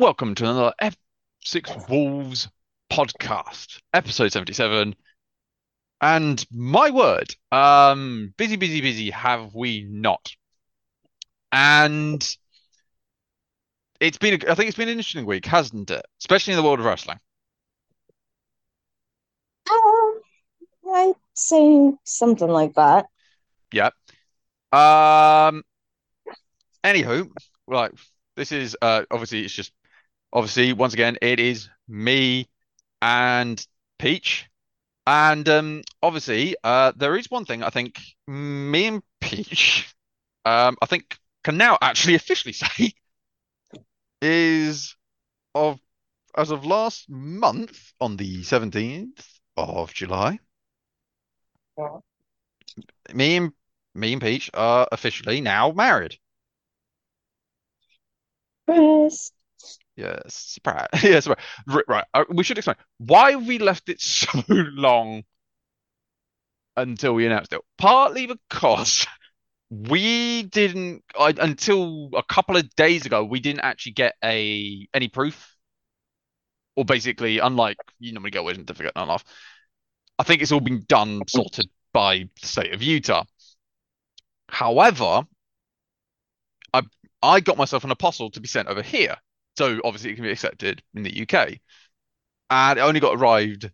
welcome to another F6 Wolves podcast, episode 77. And my word, um, busy, busy, busy, have we not? And it's been, a, I think it's been an interesting week, hasn't it? Especially in the world of wrestling. Um, I'd say something like that. Yeah. Um, anywho, right, this is uh obviously it's just obviously once again it is me and Peach. And um obviously uh there is one thing I think me and Peach um I think can now actually officially say is of as of last month on the 17th of July me and me and Peach are officially now married. Chris. Yes, surprise. Yes, right. Right. Uh, we should explain why we left it so long until we announced it. Partly because we didn't, I, until a couple of days ago, we didn't actually get a any proof, or basically, unlike you normally get a wedding certificate and off. I think it's all been done, sorted by the state of Utah. However, I I got myself an apostille to be sent over here. So obviously it can be accepted in the UK. And it only got arrived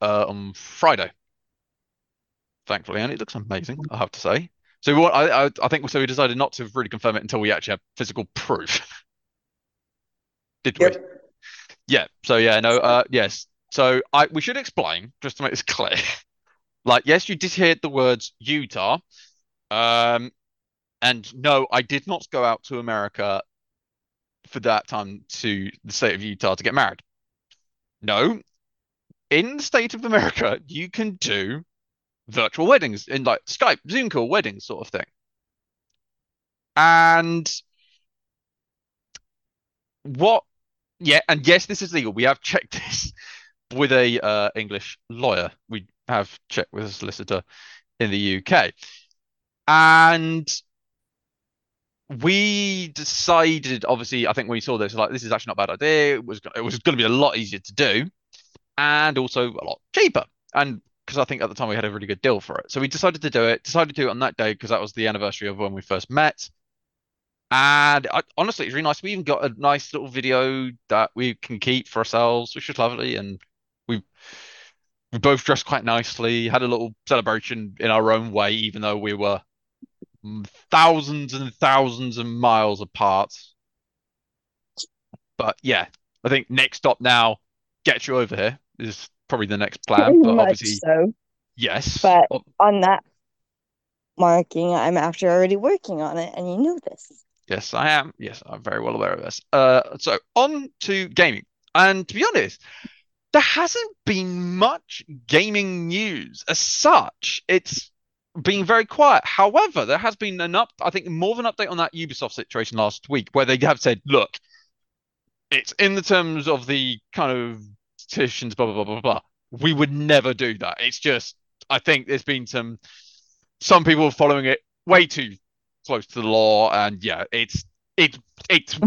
uh, on Friday. Thankfully, and it looks amazing, I have to say. So we want, I, I I think so we decided not to really confirm it until we actually have physical proof. Did we? Yeah. So yeah, no, uh yes. So I we should explain, just to make this clear. Like, yes, you did hear the words Utah. Um, and no, I did not go out to America for that time to the state of Utah to get married. No, in the state of America, you can do virtual weddings in like Skype, Zoom call weddings sort of thing. And what, yeah, and yes, this is legal. We have checked this with a uh, English lawyer. We have checked with a solicitor in the UK. And we decided, obviously, I think we saw this, like this is actually not a bad idea. It was it was going to be a lot easier to do, and also a lot cheaper. And because I think at the time we had a really good deal for it, so we decided to do it. Decided to do it on that day because that was the anniversary of when we first met. And I, honestly, it's really nice. We even got a nice little video that we can keep for ourselves, which was lovely. And we we both dressed quite nicely, had a little celebration in our own way, even though we were thousands and thousands of miles apart. But yeah, I think next stop now, get you over here is probably the next plan. Pretty But obviously, so. yes. But Oh, on that marking, I'm actually already working on it, and you know this. yes, I am. Yes, I'm very well aware of this. Uh, so on to gaming. And to be honest, there hasn't been much gaming news as such. It's been very quiet. However, there has been an up, I think more of an update on that Ubisoft situation last week, where they have said, look, it's in the terms of the kind of petitions, blah, blah, blah, blah, blah. We would never do that. It's just, I think there's been some, some people following it way too close to the law. And yeah, it's, it, it,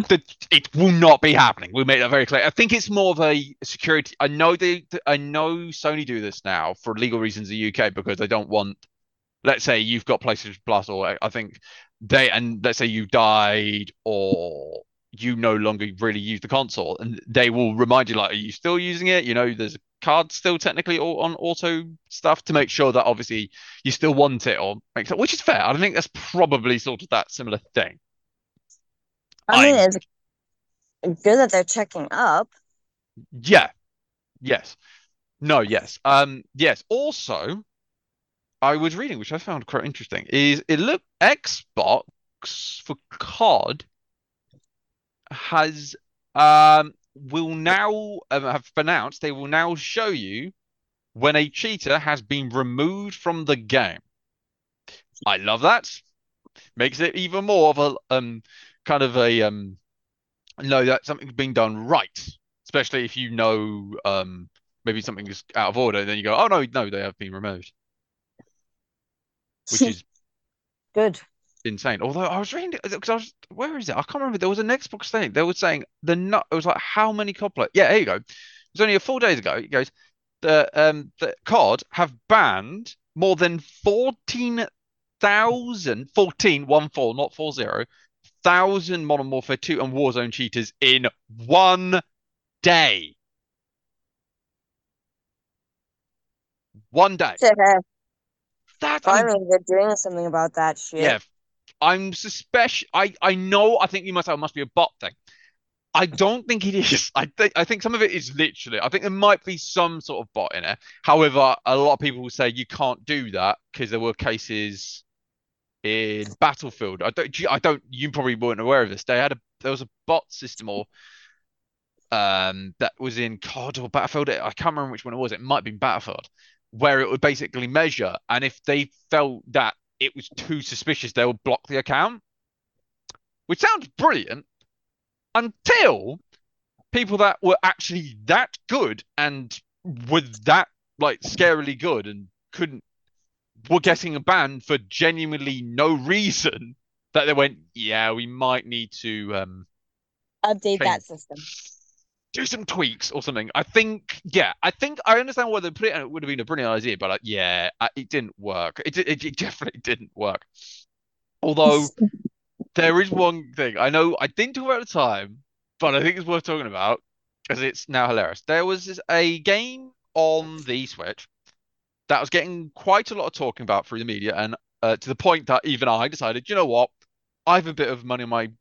it will not be happening. We made that very clear. I think it's more of a security. I know they, I know Sony do this now for legal reasons in the UK because they don't want, let's say you've got PlayStation Plus, or I think they, and let's say you died or you no longer really use the console, and they will remind you like, are you still using it? You know, there's a card still technically on auto stuff to make sure that obviously you still want it or make which is fair. I think that's probably sort of that similar thing. I mean, I it's good that they're checking up. yeah, yes, no, yes, um, yes. Also, I was reading, which I found quite interesting, is it look Xbox for COD has um will now um, have announced they will now show you when a cheater has been removed from the game. I love that. Makes it even more of a um kind of a um know that something's being done right, especially if you know um maybe something is out of order, then you go, oh no, no, they have been removed, which is Good. insane. Although I was reading because I was where is it? I can't remember. There was an Xbox thing. They were saying the nut. It was like how many COD Yeah, here you go. It was only a four days ago. It goes the um the COD have banned more than fourteen thousand 14 one four not four zero thousand Modern Warfare 2 and Warzone cheaters in one day. One day. That's finally they're doing something about that shit. Yeah, I'm suspicious. I I know. I think you must have must be a bot thing. I don't think it is. I think I think some of it is literally. I think there might be some sort of bot in it. However, a lot of people will say you can't do that because there were cases in Battlefield. I don't. I don't. You probably weren't aware of this. They had a there was a bot system or um that was in COD or Battlefield. I can't remember which one it was. It might have been Battlefield, where it would basically measure, and if they felt that it was too suspicious, they would block the account, which sounds brilliant until people that were actually that good and were that like scarily good and couldn't were getting a ban for genuinely no reason that they went, yeah, we might need to um update that system. Do some tweaks or something. I think, yeah, I think I understand why they put it, and it would have been a brilliant idea, but uh, yeah, it didn't work. It, it, it definitely didn't work. Although there is one thing I know I didn't talk about at the time, but I think it's worth talking about because it's now hilarious. There was a game on the Switch that was getting quite a lot of talking about through the media, and uh, to the point that even I decided, you know what, I have a bit of money on my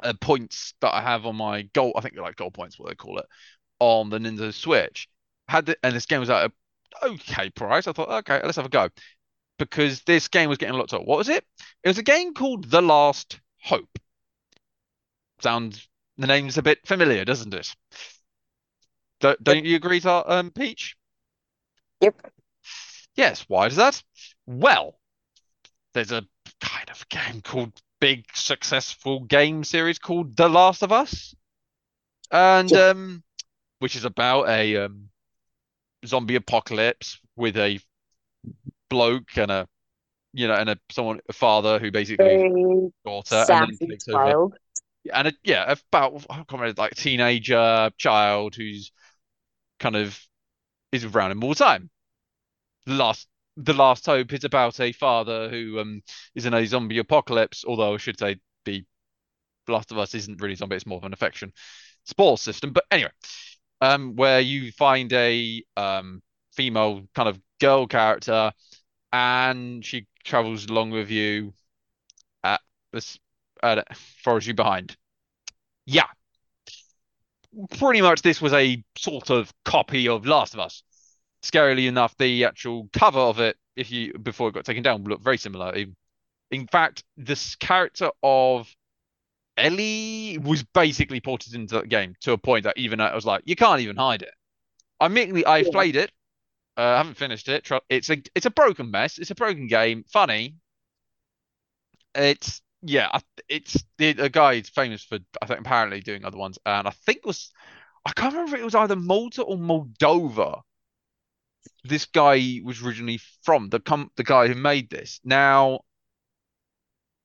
uh, points that I have on my goal. I think they're like goal points, what they call it, on the Nintendo Switch. Had the, and this game was at a okay price. I thought, okay, let's have a go because this game was getting a lot of. What was it? It was a game called The Last Hope. Sounds the name's a bit familiar, doesn't it? Don't, don't you agree, to, um, Peach? Yep. Yes. Why is that? Well, there's a kind of game called big successful game series called The Last of Us, and yeah. um, which is about a um, zombie apocalypse with a bloke and a you know and a someone a father who basically daughter and then takes child. over. And a, yeah, about I can't remember like teenager child who's kind of is around him all the time the last the last hope is about a father who um is in a zombie apocalypse although i should say the last of us isn't really zombie it's more of an affection sports system. But anyway um where you find a um female kind of girl character and she travels along with you at this uh, follows you behind. Yeah. Pretty much this was a sort of copy of last of us scarily enough, the actual cover of it, if you before it got taken down, looked very similar. In fact, this character of Ellie was basically ported into the game to a point that even I was like, you can't even hide it. Admittedly, I yeah. played it. I uh, haven't finished it. It's a it's a broken mess. It's a broken game. Funny. It's yeah. It's the, the guy is famous for I think apparently doing other ones, and I think it was I can't remember if it was either Malta or Moldova this guy was originally from the com- the guy who made this. Now,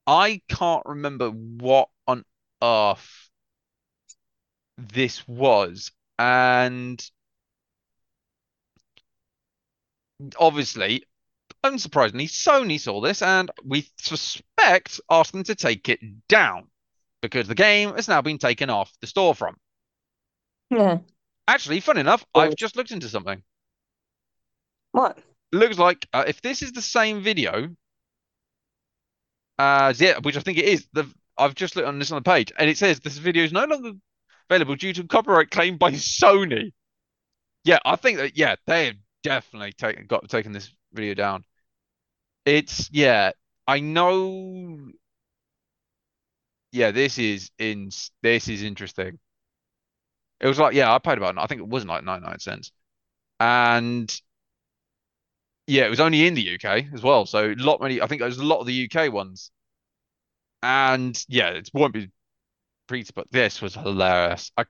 I can't remember what on earth this was, and obviously, unsurprisingly, Sony saw this, and we suspect asked them to take it down because the game has now been taken off the storefront. Yeah. Actually, fun enough, I've just looked into something. What? Looks like uh, if this is the same video as yeah, which I think it is. The I've just looked on this on the page, and it says this video is no longer available due to copyright claim by Sony. Yeah, I think that yeah, they have definitely taken got taken this video down. It's yeah, I know. Yeah, this is in this is interesting. It was like yeah, I paid about I think it wasn't like 99 cents. And yeah, it was only in the UK as well. So a lot many. I think there's a lot of the UK ones. And yeah, it won't be preached, but this was hilarious. I,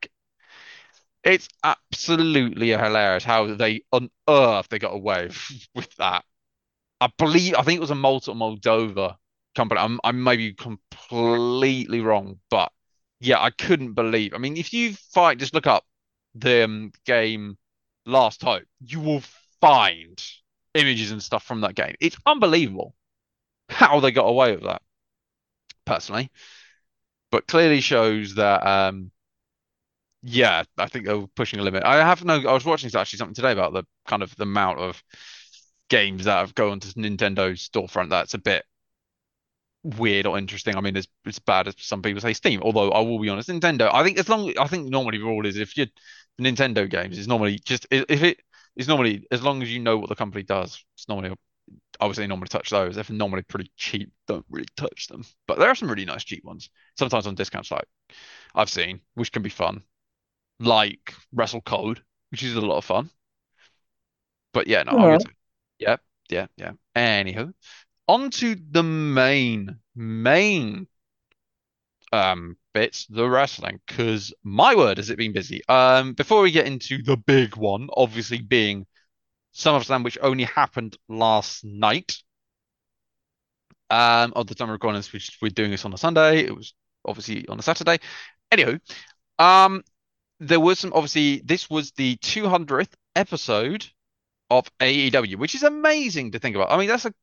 it's absolutely hilarious how they on earth they got away with that. I believe I think it was a Moldova company. I'm I may be completely wrong, but yeah, I couldn't believe. I mean, if you fight, just look up the um, game Last Hope, you will find images and stuff from that game. It's unbelievable how they got away with that, personally. But clearly shows that um yeah, I think they're pushing a limit. I have no I was watching actually something today about the kind of the amount of games that have gone to Nintendo's storefront that's a bit weird or interesting. I mean, it's it's bad as some people say Steam. Although I will be honest, Nintendo. I think as long I think normally the rule is if you Nintendo games is normally just if it is normally as long as you know what the company does, it's normally obviously normally touch those. They're normally pretty cheap. Don't really touch them. But there are some really nice cheap ones. Sometimes on discounts, like I've seen, which can be fun, like Wrestle Code, which is a lot of fun. But yeah, no, I Yeah. would. Yeah, yeah, yeah. Anywho, on to the main main um bits, the wrestling, because my word, has it been busy. Um, before we get into the big one, obviously being SummerSlam, which only happened last night. Um, of the time of recording this, which we're doing this on a Sunday. It was obviously on a Saturday. Anywho, um, there was some obviously this was the 200th episode of AEW, which is amazing to think about. I mean, that's a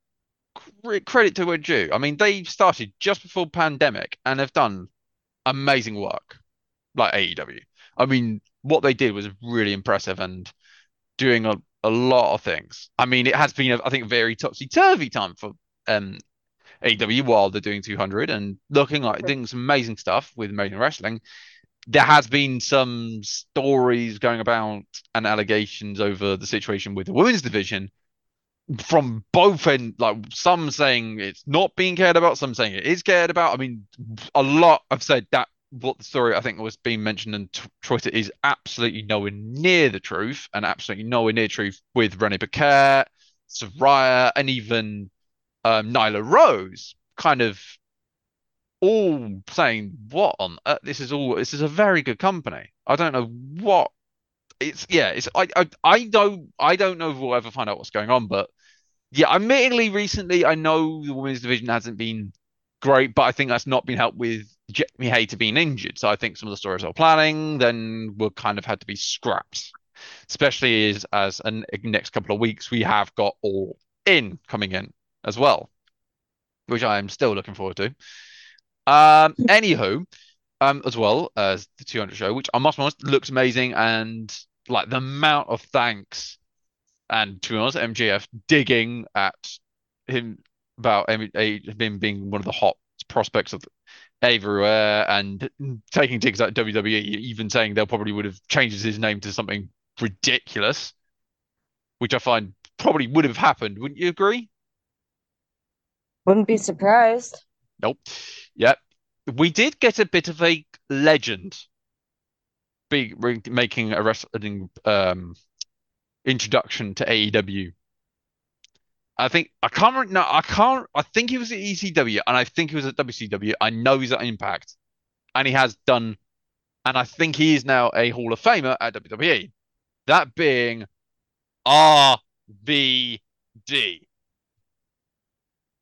credit to a. I mean, they started just before pandemic and have done amazing work, like AEW. I mean, what they did was really impressive and doing a, a lot of things. I mean, it has been, a, I think, very topsy-turvy time for um AEW while they're doing 200 and looking like doing some amazing stuff with American Wrestling. There has been some stories going about and allegations over the situation with the women's division from both end, like some saying it's not being cared about, some saying it is cared about. I mean, a lot i've said that what the story I think was being mentioned on Twitter is absolutely nowhere near the truth, and absolutely nowhere near truth with Renee Paquette, Saraya, and even um, Nyla Rose, kind of all saying, "What on earth? This is all. This is a very good company. I don't know what it's. Yeah, it's. I. I. I don't. I don't know if we'll ever find out what's going on, but." Yeah, admittedly, recently I know the women's division hasn't been great, but I think that's not been helped with Jamie Hayter being injured. So I think some of the stories were planning then will kind of had to be scrapped, especially as as an next couple of weeks we have got All In coming in as well, which I am still looking forward to. Um, anywho, um, as well as the 200 show, which I must be honest looks amazing, and like the amount of thanks and to be honest, MJF digging at him about him, him being one of the hot prospects of everywhere and taking digs at WWE, even saying they'll probably would have changed his name to something ridiculous, which I find probably would have happened. Wouldn't you agree? Wouldn't be surprised. Nope. Yep. We did get a bit of a legend be making a wrestling um introduction to AEW. I think I can't remember. No, I can't. I think he was at ECW, and I think he was at WCW. I know he's at Impact, and he has done, and I think he is now a Hall of Famer at WWE. That being RVD.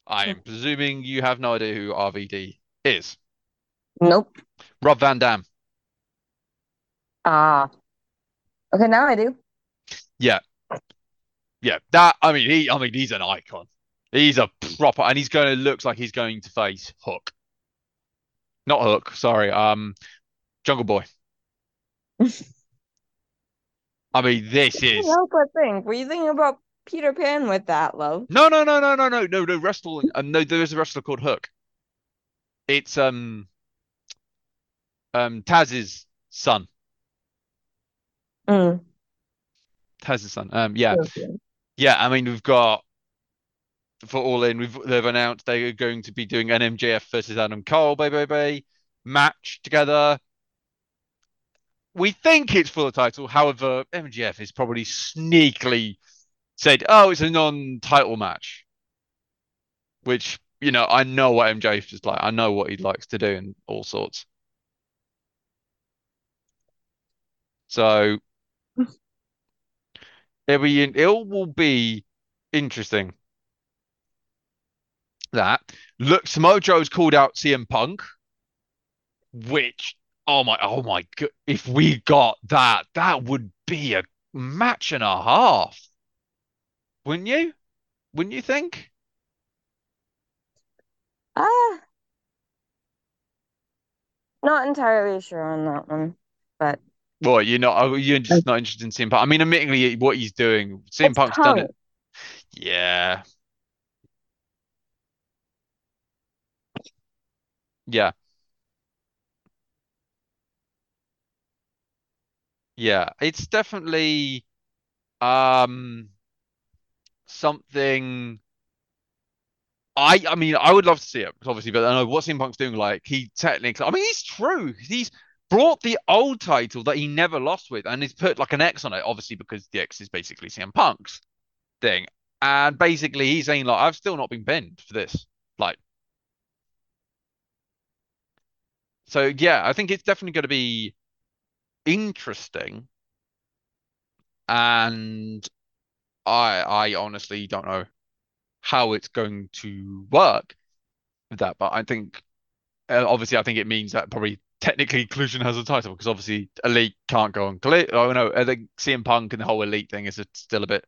I am presuming you have no idea who RVD is. Nope. Rob Van Dam. Ah. Okay, now I do. Yeah. Yeah. That I mean he I mean he's an icon. He's a proper and he's going to looks like he's going to face Hook. Not Hook, sorry. Um Jungle Boy. I mean this is Help but think. Were you thinking about Peter Pan with that, love? No no no no no no no no wrestler um, no there is a wrestler called Hook. It's um um Taz's son. Mm. Taz's son. Um yeah. Okay. Yeah, I mean we've got for All In, we've they've announced they are going to be doing an MJF versus Adam Cole, baby, baby match together. We think it's for the title. However, MJF is probably sneakily said, "Oh, it's a non-title match," which you know I know what MJF is like. I know what he likes to do and all sorts. So it'll be it will be interesting that Look, Samoa Joe's called out CM Punk, which oh my oh my god, if we got that, that would be a match and a half. Wouldn't you? Wouldn't you think? Ah, not entirely sure on that one, but Well, you're not oh, you're just not interested in CM Punk. I mean, admittingly, what he's doing, CM it's Punk's done it. Yeah. Yeah. Yeah. It's definitely um something I I mean I would love to see it obviously, but I know what CM Punk's doing. Like he technically, I mean, he's true. He's brought the old title that he never lost with, and he's put like an X on it, obviously because the X is basically CM Punk's thing, and basically he's saying like I've still not been pinned for this. Like, so yeah, I think it's definitely going to be interesting, and I I honestly don't know how it's going to work with that, but I think uh, obviously I think it means that probably technically Collision has a title because obviously Elite can't go on Collision. Oh no, I think CM Punk and the whole Elite thing is still a bit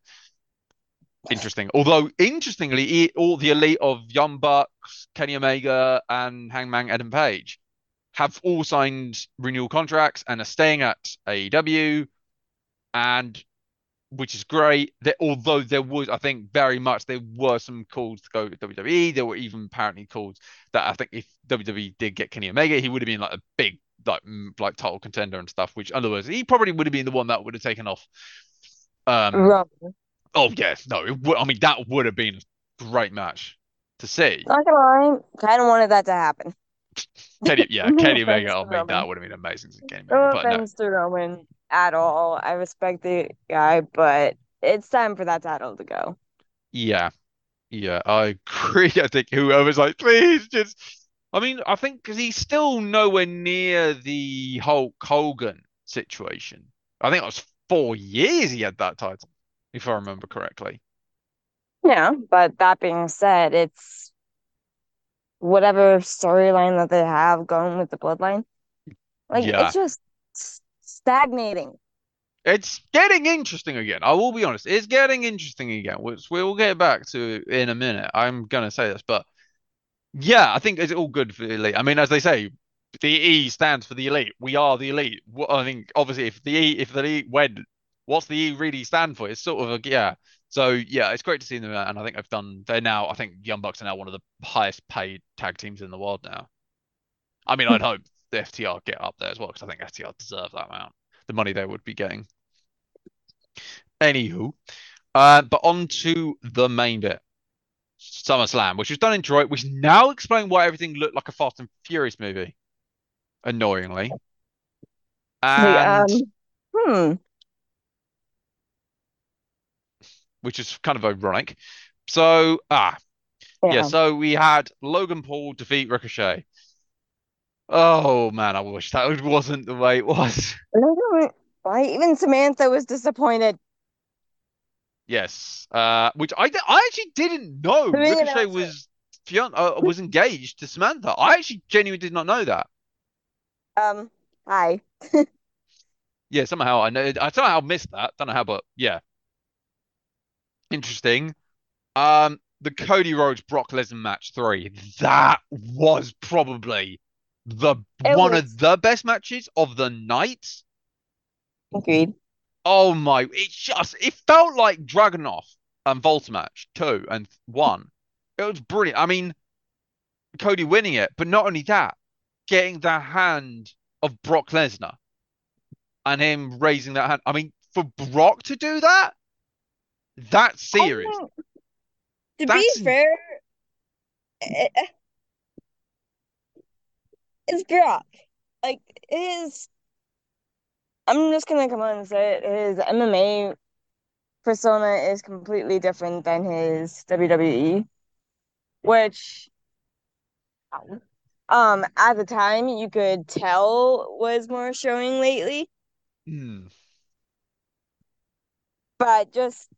interesting. Although interestingly, all the Elite of Young Bucks, Kenny Omega, and Hangman Adam Page have all signed renewal contracts and are staying at AEW, and which is great. That although there was, I think, very much there were some calls to go to WWE. There were even apparently calls that I think if WWE did get Kenny Omega, he would have been like a big like like title contender and stuff. Which in other words, he probably would have been the one that would have taken off. Um. Roman. Oh yes, no. Would, I mean, that would have been a great match to see. Not gonna lie, kind of wanted that to happen. Kenny, yeah, Kenny Omega. I mean, that would have been amazing Kenny No Omega. No, offense to Roman at all. I respect the guy, but it's time for that title to go. yeah, yeah, I agree. I think whoever's like, please just. I mean, I think because he's still nowhere near the Hulk Hogan situation. I think it was four years he had that title, if I remember correctly. Yeah, but that being said, it's whatever storyline that they have going with the bloodline. Like Yeah. it's just stagnating. It's getting interesting again. I will be honest. It's getting interesting again, which we'll get back to in a minute. I'm gonna say this, but yeah, I think it's all good for the elite. I mean, as they say, the E stands for the elite. We are the elite. I think, obviously, if the E, if the E went, what's the E really stand for? It's sort of a yeah. So yeah, it's great to see them, and I think they've done. They're now. I think Young Bucks are now one of the highest paid tag teams in the world now. I mean, I'd hope the FTR get up there as well because I think FTR deserve that amount, the money they would be getting. Anywho, uh, but on to the main bit, SummerSlam, which was done in Detroit, which now explain why everything looked like a Fast and Furious movie, annoyingly. And um, hmm. which is kind of ironic. So, ah, yeah, Yeah. so we had Logan Paul defeat Ricochet. Oh man, I wish that wasn't the way it was. I Why even Samantha was disappointed. Yes, uh, which I I actually didn't know Ricochet was fian uh, was engaged to Samantha. I actually genuinely did not know that. Um, hi. Yeah, somehow I know I somehow missed that. Don't know how, but yeah, interesting. Um, the Cody Rhodes Brock Lesnar match three. That was probably the It one was- of the best matches of the night. Agreed. Oh my! It just it felt like Dragunov and Walter match two and one. It was brilliant. I mean, Cody winning it, but not only that, getting the hand of Brock Lesnar and him raising that hand. I mean, for Brock to do that, that's serious. To That's- be fair, eh, eh, it's Brock. Like his, I'm just gonna come on and say it. His MMA persona is completely different than his WWE, which, um, at the time you could tell was more showing lately. Hmm. But just,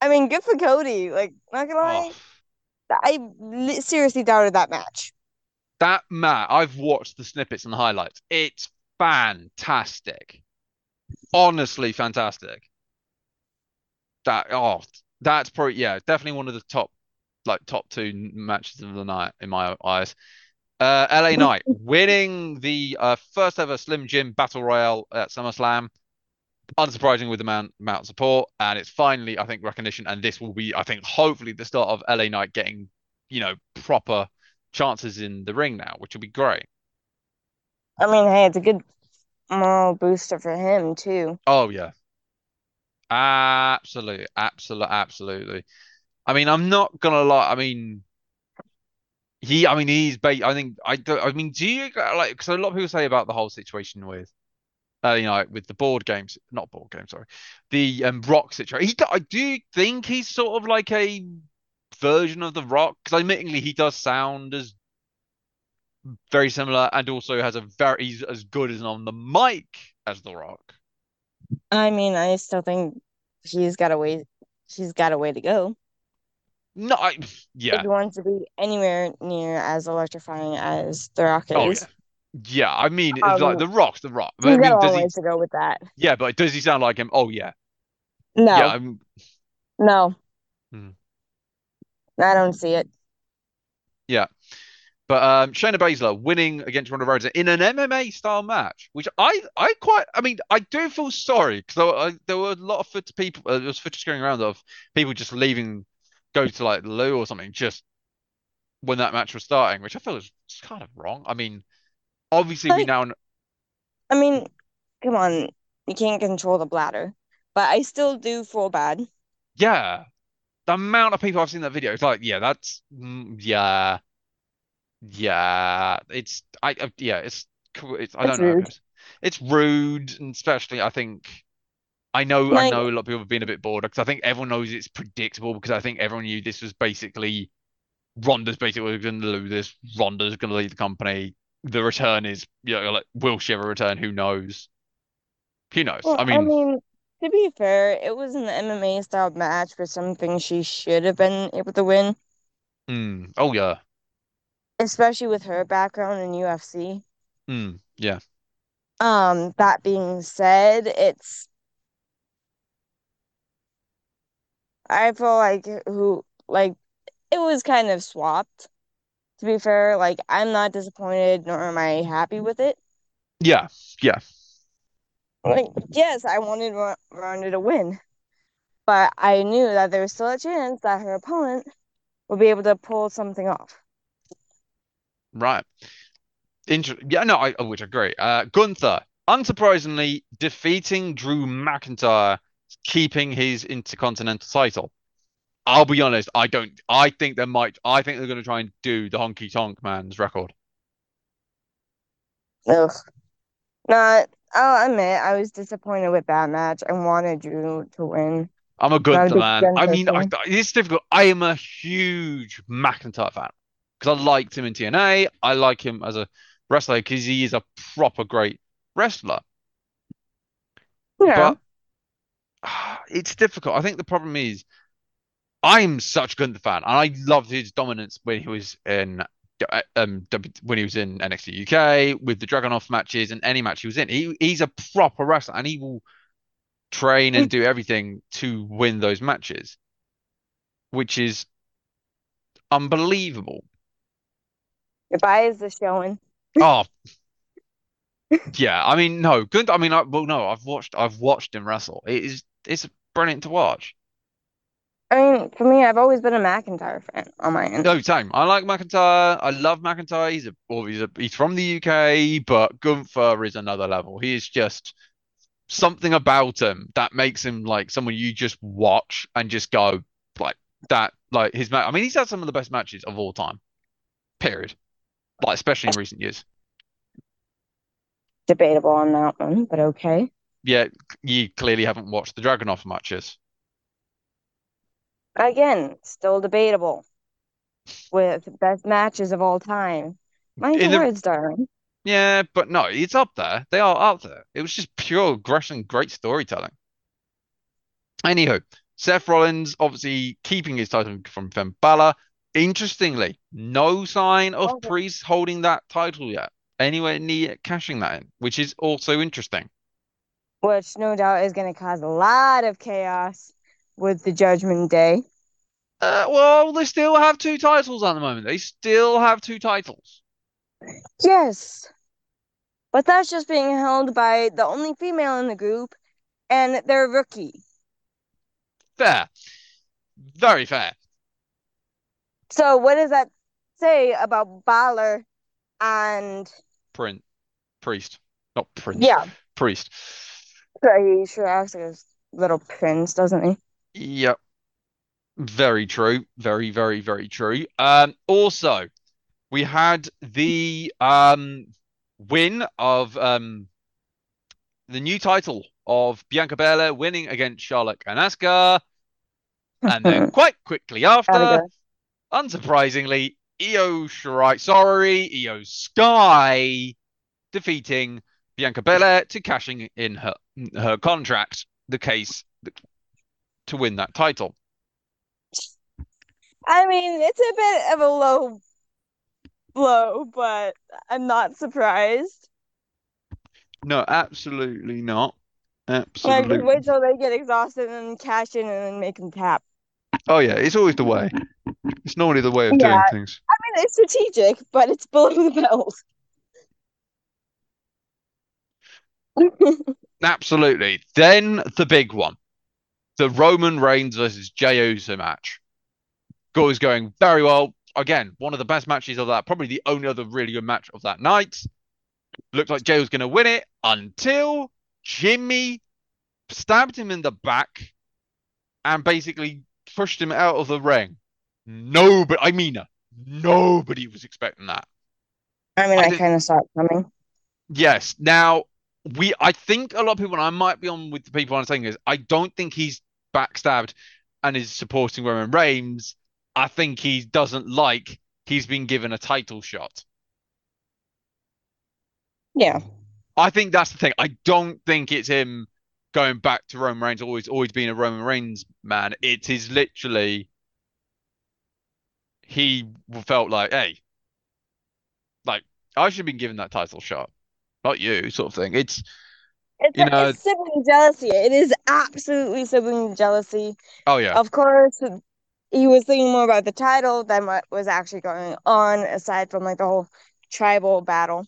I mean, good for Cody. Like, not gonna lie. Oh, I seriously doubted that match. That match, I've watched the snippets and the highlights. It's fantastic. Honestly, fantastic. That oh, that's probably yeah, definitely one of the top like top two matches of the night in my eyes. Uh, LA Knight winning the uh, first ever Slim Jim Battle Royale at SummerSlam. Unsurprising with the amount, amount of support, and it's finally, I think, recognition. And this will be, I think, hopefully the start of LA Knight getting, you know, proper chances in the ring now, which will be great. I mean, hey, it's a good moral booster for him too. Oh yeah, absolutely, absolutely, absolutely. I mean, I'm not gonna lie. I mean, he, I mean, he's. Ba- I think I. Do, I mean, do you like? Because a lot of people say about the whole situation with, uh, you know, with the board games, not board games, sorry, the um Rock situation. He, I do think he's sort of like a version of the Rock because admittingly he does sound as very similar and also has a very he's as good as on the mic as the Rock. I mean, I still think she's got a way. She's got a way to go. No, I, yeah. If he wants to be anywhere near as electrifying as The Rock oh, is. Yeah. yeah, I mean, it's um, like The Rock's The Rock. He's I mean, got a long ways he... to go with that. Yeah, but does he sound like him? Oh, yeah. No. Yeah, I'm... No. I don't see it. Yeah. But um, Shayna Baszler winning against Ronda Rousey in an MMA style match, which I I quite I mean I do feel sorry because there were a lot of foot people uh, there was footage going around of people just leaving go to like loo or something just when that match was starting, which I feel is kind of wrong. I mean, obviously like, we now. I mean, come on, you can't control the bladder, but I still do feel bad. Yeah, the amount of people I've seen that video, it's like, yeah, that's mm, yeah, yeah, it's I uh, yeah, it's it's I don't know, it's rude, and especially I think I know, like, I know a lot of people have been a bit bored because I think everyone knows it's predictable because I think everyone knew this was basically Ronda's basically going to lose this. Ronda's going to leave the company. The return is, you know, like, will she ever return? Who knows? Who knows? Well, I mean, I mean, to be fair, it was an MMA style match for something she should have been able to win. Mm, oh yeah. Especially with her background in UFC. Mm, yeah. Um, that being said, it's I feel like who like it was kind of swapped. To be fair, like I'm not disappointed nor am I happy with it. Yeah, yeah. Like yes, I wanted Ronda to win, but I knew that there was still a chance that her opponent would be able to pull something off. Right. Inter- yeah, no, I which I agree. Uh, Gunther, unsurprisingly, defeating Drew McIntyre keeping his intercontinental title. I'll be honest, I don't. I think they might. I think they're going to try and do the Honky Tonk Man's record. Ugh. Not. I'll admit, I was disappointed with that match. I wanted Drew to win. I'm a good man. I mean, I, it's difficult. I am a huge McIntyre fan because I liked him in TNA. I like him as a wrestler because he is a proper great wrestler. Yeah. But it's difficult. I think the problem is I'm such a Gunther fan, and I loved his dominance when he was in um when he was in NXT UK with the Dragunov matches and any match he was in. He he's a proper wrestler, and he will train and do everything to win those matches, which is unbelievable. Bias is showing. oh, yeah. I mean, no, Gunther. I mean, I, well, no. I've watched. I've watched him wrestle. It is it's brilliant to watch. I mean, for me, I've always been a McIntyre fan on my end. No, same. I like McIntyre. I love McIntyre. He's a, well, he's a, he's from the UK, but Gunther is another level. He is just something about him that makes him like someone you just watch and just go like that. Like his match. I mean, he's had some of the best matches of all time. Period. Like especially in recent years. Debatable on that one, but okay yeah, you clearly haven't watched the Dragunov matches. Again, still debatable. With best matches of all time. My the, words, darling. Yeah, but no, it's up there. They are up there. It was just pure aggression, great storytelling. Anywho, Seth Rollins obviously keeping his title from Finn Balor. interestingly, no sign of Okay. Priest holding that title yet, anywhere near cashing that in, which is also interesting. which no doubt is going to cause a lot of chaos with the Judgment Day. Uh, well, they still have two titles at the moment. They still have two titles. Yes, but that's just being held by the only female in the group and their rookie. Fair. Very fair. So what does that say about Balor and Print. Priest. Not Prince. yeah, Priest. he sure acts like a little prince, doesn't he? Yep. Very true. Very, very, very true. Um, also, we had the um win of um the new title of Bianca Belair winning against Charlotte and Asuka. And then quite quickly after, unsurprisingly, Io Shirai, sorry, Io Sky defeating Bianca Belair to cashing in her her contract, the case to win that title. I mean, it's a bit of a low blow, but I'm not surprised. No, absolutely not. Like, Absolutely. wait till they get exhausted and then cash in and then make them tap. Oh yeah, it's always the way. It's normally the way of Yeah. doing things. I mean, it's strategic, but it's below the belt. Absolutely. Then the big one, the Roman Reigns versus Jey Uso match. Goes going very well. Again, one of the best matches of that. Probably the only other really good match of that night. Looked like Jey was going to win it until Jimmy stabbed him in the back and basically pushed him out of the ring. Nobody, I mean, nobody was expecting that. I mean, I I kind of saw it coming. Yes. Now we, I think a lot of people, and I might be on with the people I'm saying this. I don't think he's backstabbed and is supporting Roman Reigns. I think he doesn't like he's been given a title shot. Yeah. I think that's the thing. I don't think it's him going back to Roman Reigns, always always being a Roman Reigns man. It is literally he felt like, hey, like I should have been given that title shot, not you, sort of thing. It's It's, You know- it's sibling jealousy. It is absolutely sibling jealousy. oh yeah, Of course, he was thinking more about the title than what was actually going on, aside from like the whole tribal battle.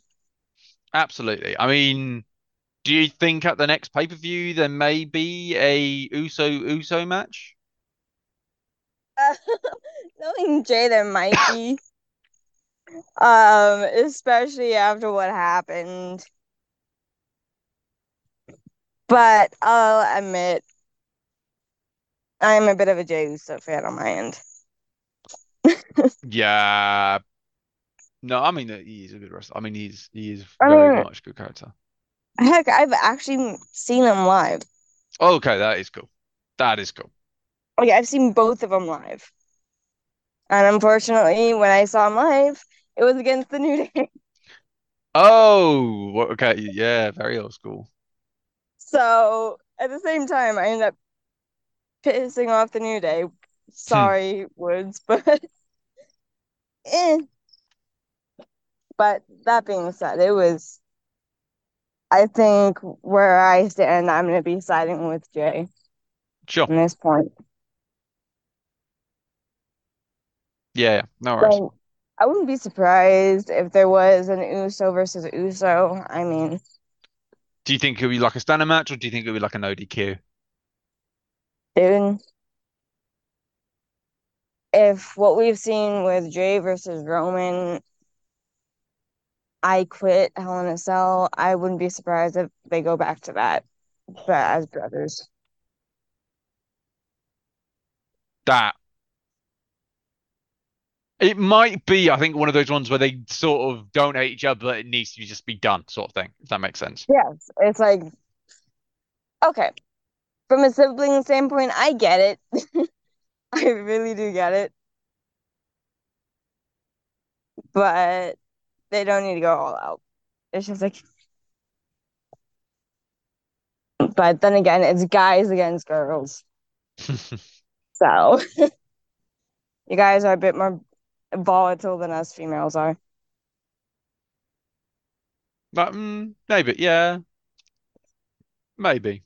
absolutely. I mean, do you think at the next pay-per-view there may be a Uso Uso match? Uh, knowing Jey, there might be. Um, especially after what happened. But I'll admit, I'm a bit of a Jey Uso fan on my end. Yeah. No, I mean he's a good wrestler. I mean he's he is very mean- much a good character. Heck, I've actually seen him live. Oh, okay, that is cool. That is cool. Oh, like, I've seen both of them live. And unfortunately, when I saw him live, it was against the New Day. Oh, okay, yeah, very old school. So at the same time, I ended up pissing off the New Day. Sorry, Woods, but eh. But that being said, it was. I think where I stand, I'm going to be siding with Jey Sure. at this point. Yeah, yeah, no worries. Like, I wouldn't be surprised if there was an Uso versus Uso. I mean, Do you think it'll be like a standard match, or do you think it'll be like an ODQ? dude, if what we've seen with Jey versus Roman, I quit Hell in a Cell, I wouldn't be surprised if they go back to that, but as brothers. That it might be, I think, one of those ones where they sort of don't hate each other, but it needs to just be done, sort of thing. If that makes sense. Yes, it's like, okay, from a sibling standpoint, I get it. I really do get it. But they don't need to go all out. It's just like, but then again, it's guys against girls. So you guys are a bit more volatile than us females are. But mm, maybe, yeah, maybe,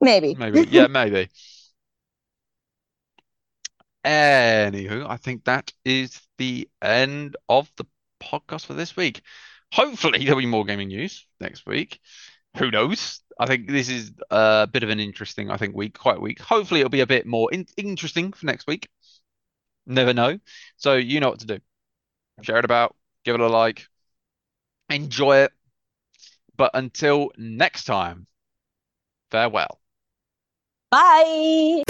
Maybe. maybe, yeah, maybe. Anywho, I think that is the end of the podcast for this week. Hopefully, there'll be more gaming news next week. Who knows? I think this is a bit of an interesting, I think, week, quite a week. Hopefully, it'll be a bit more in interesting for next week. Never know. So, you know what to do. Share it about, give it a like, enjoy it. But until next time, farewell. Bye.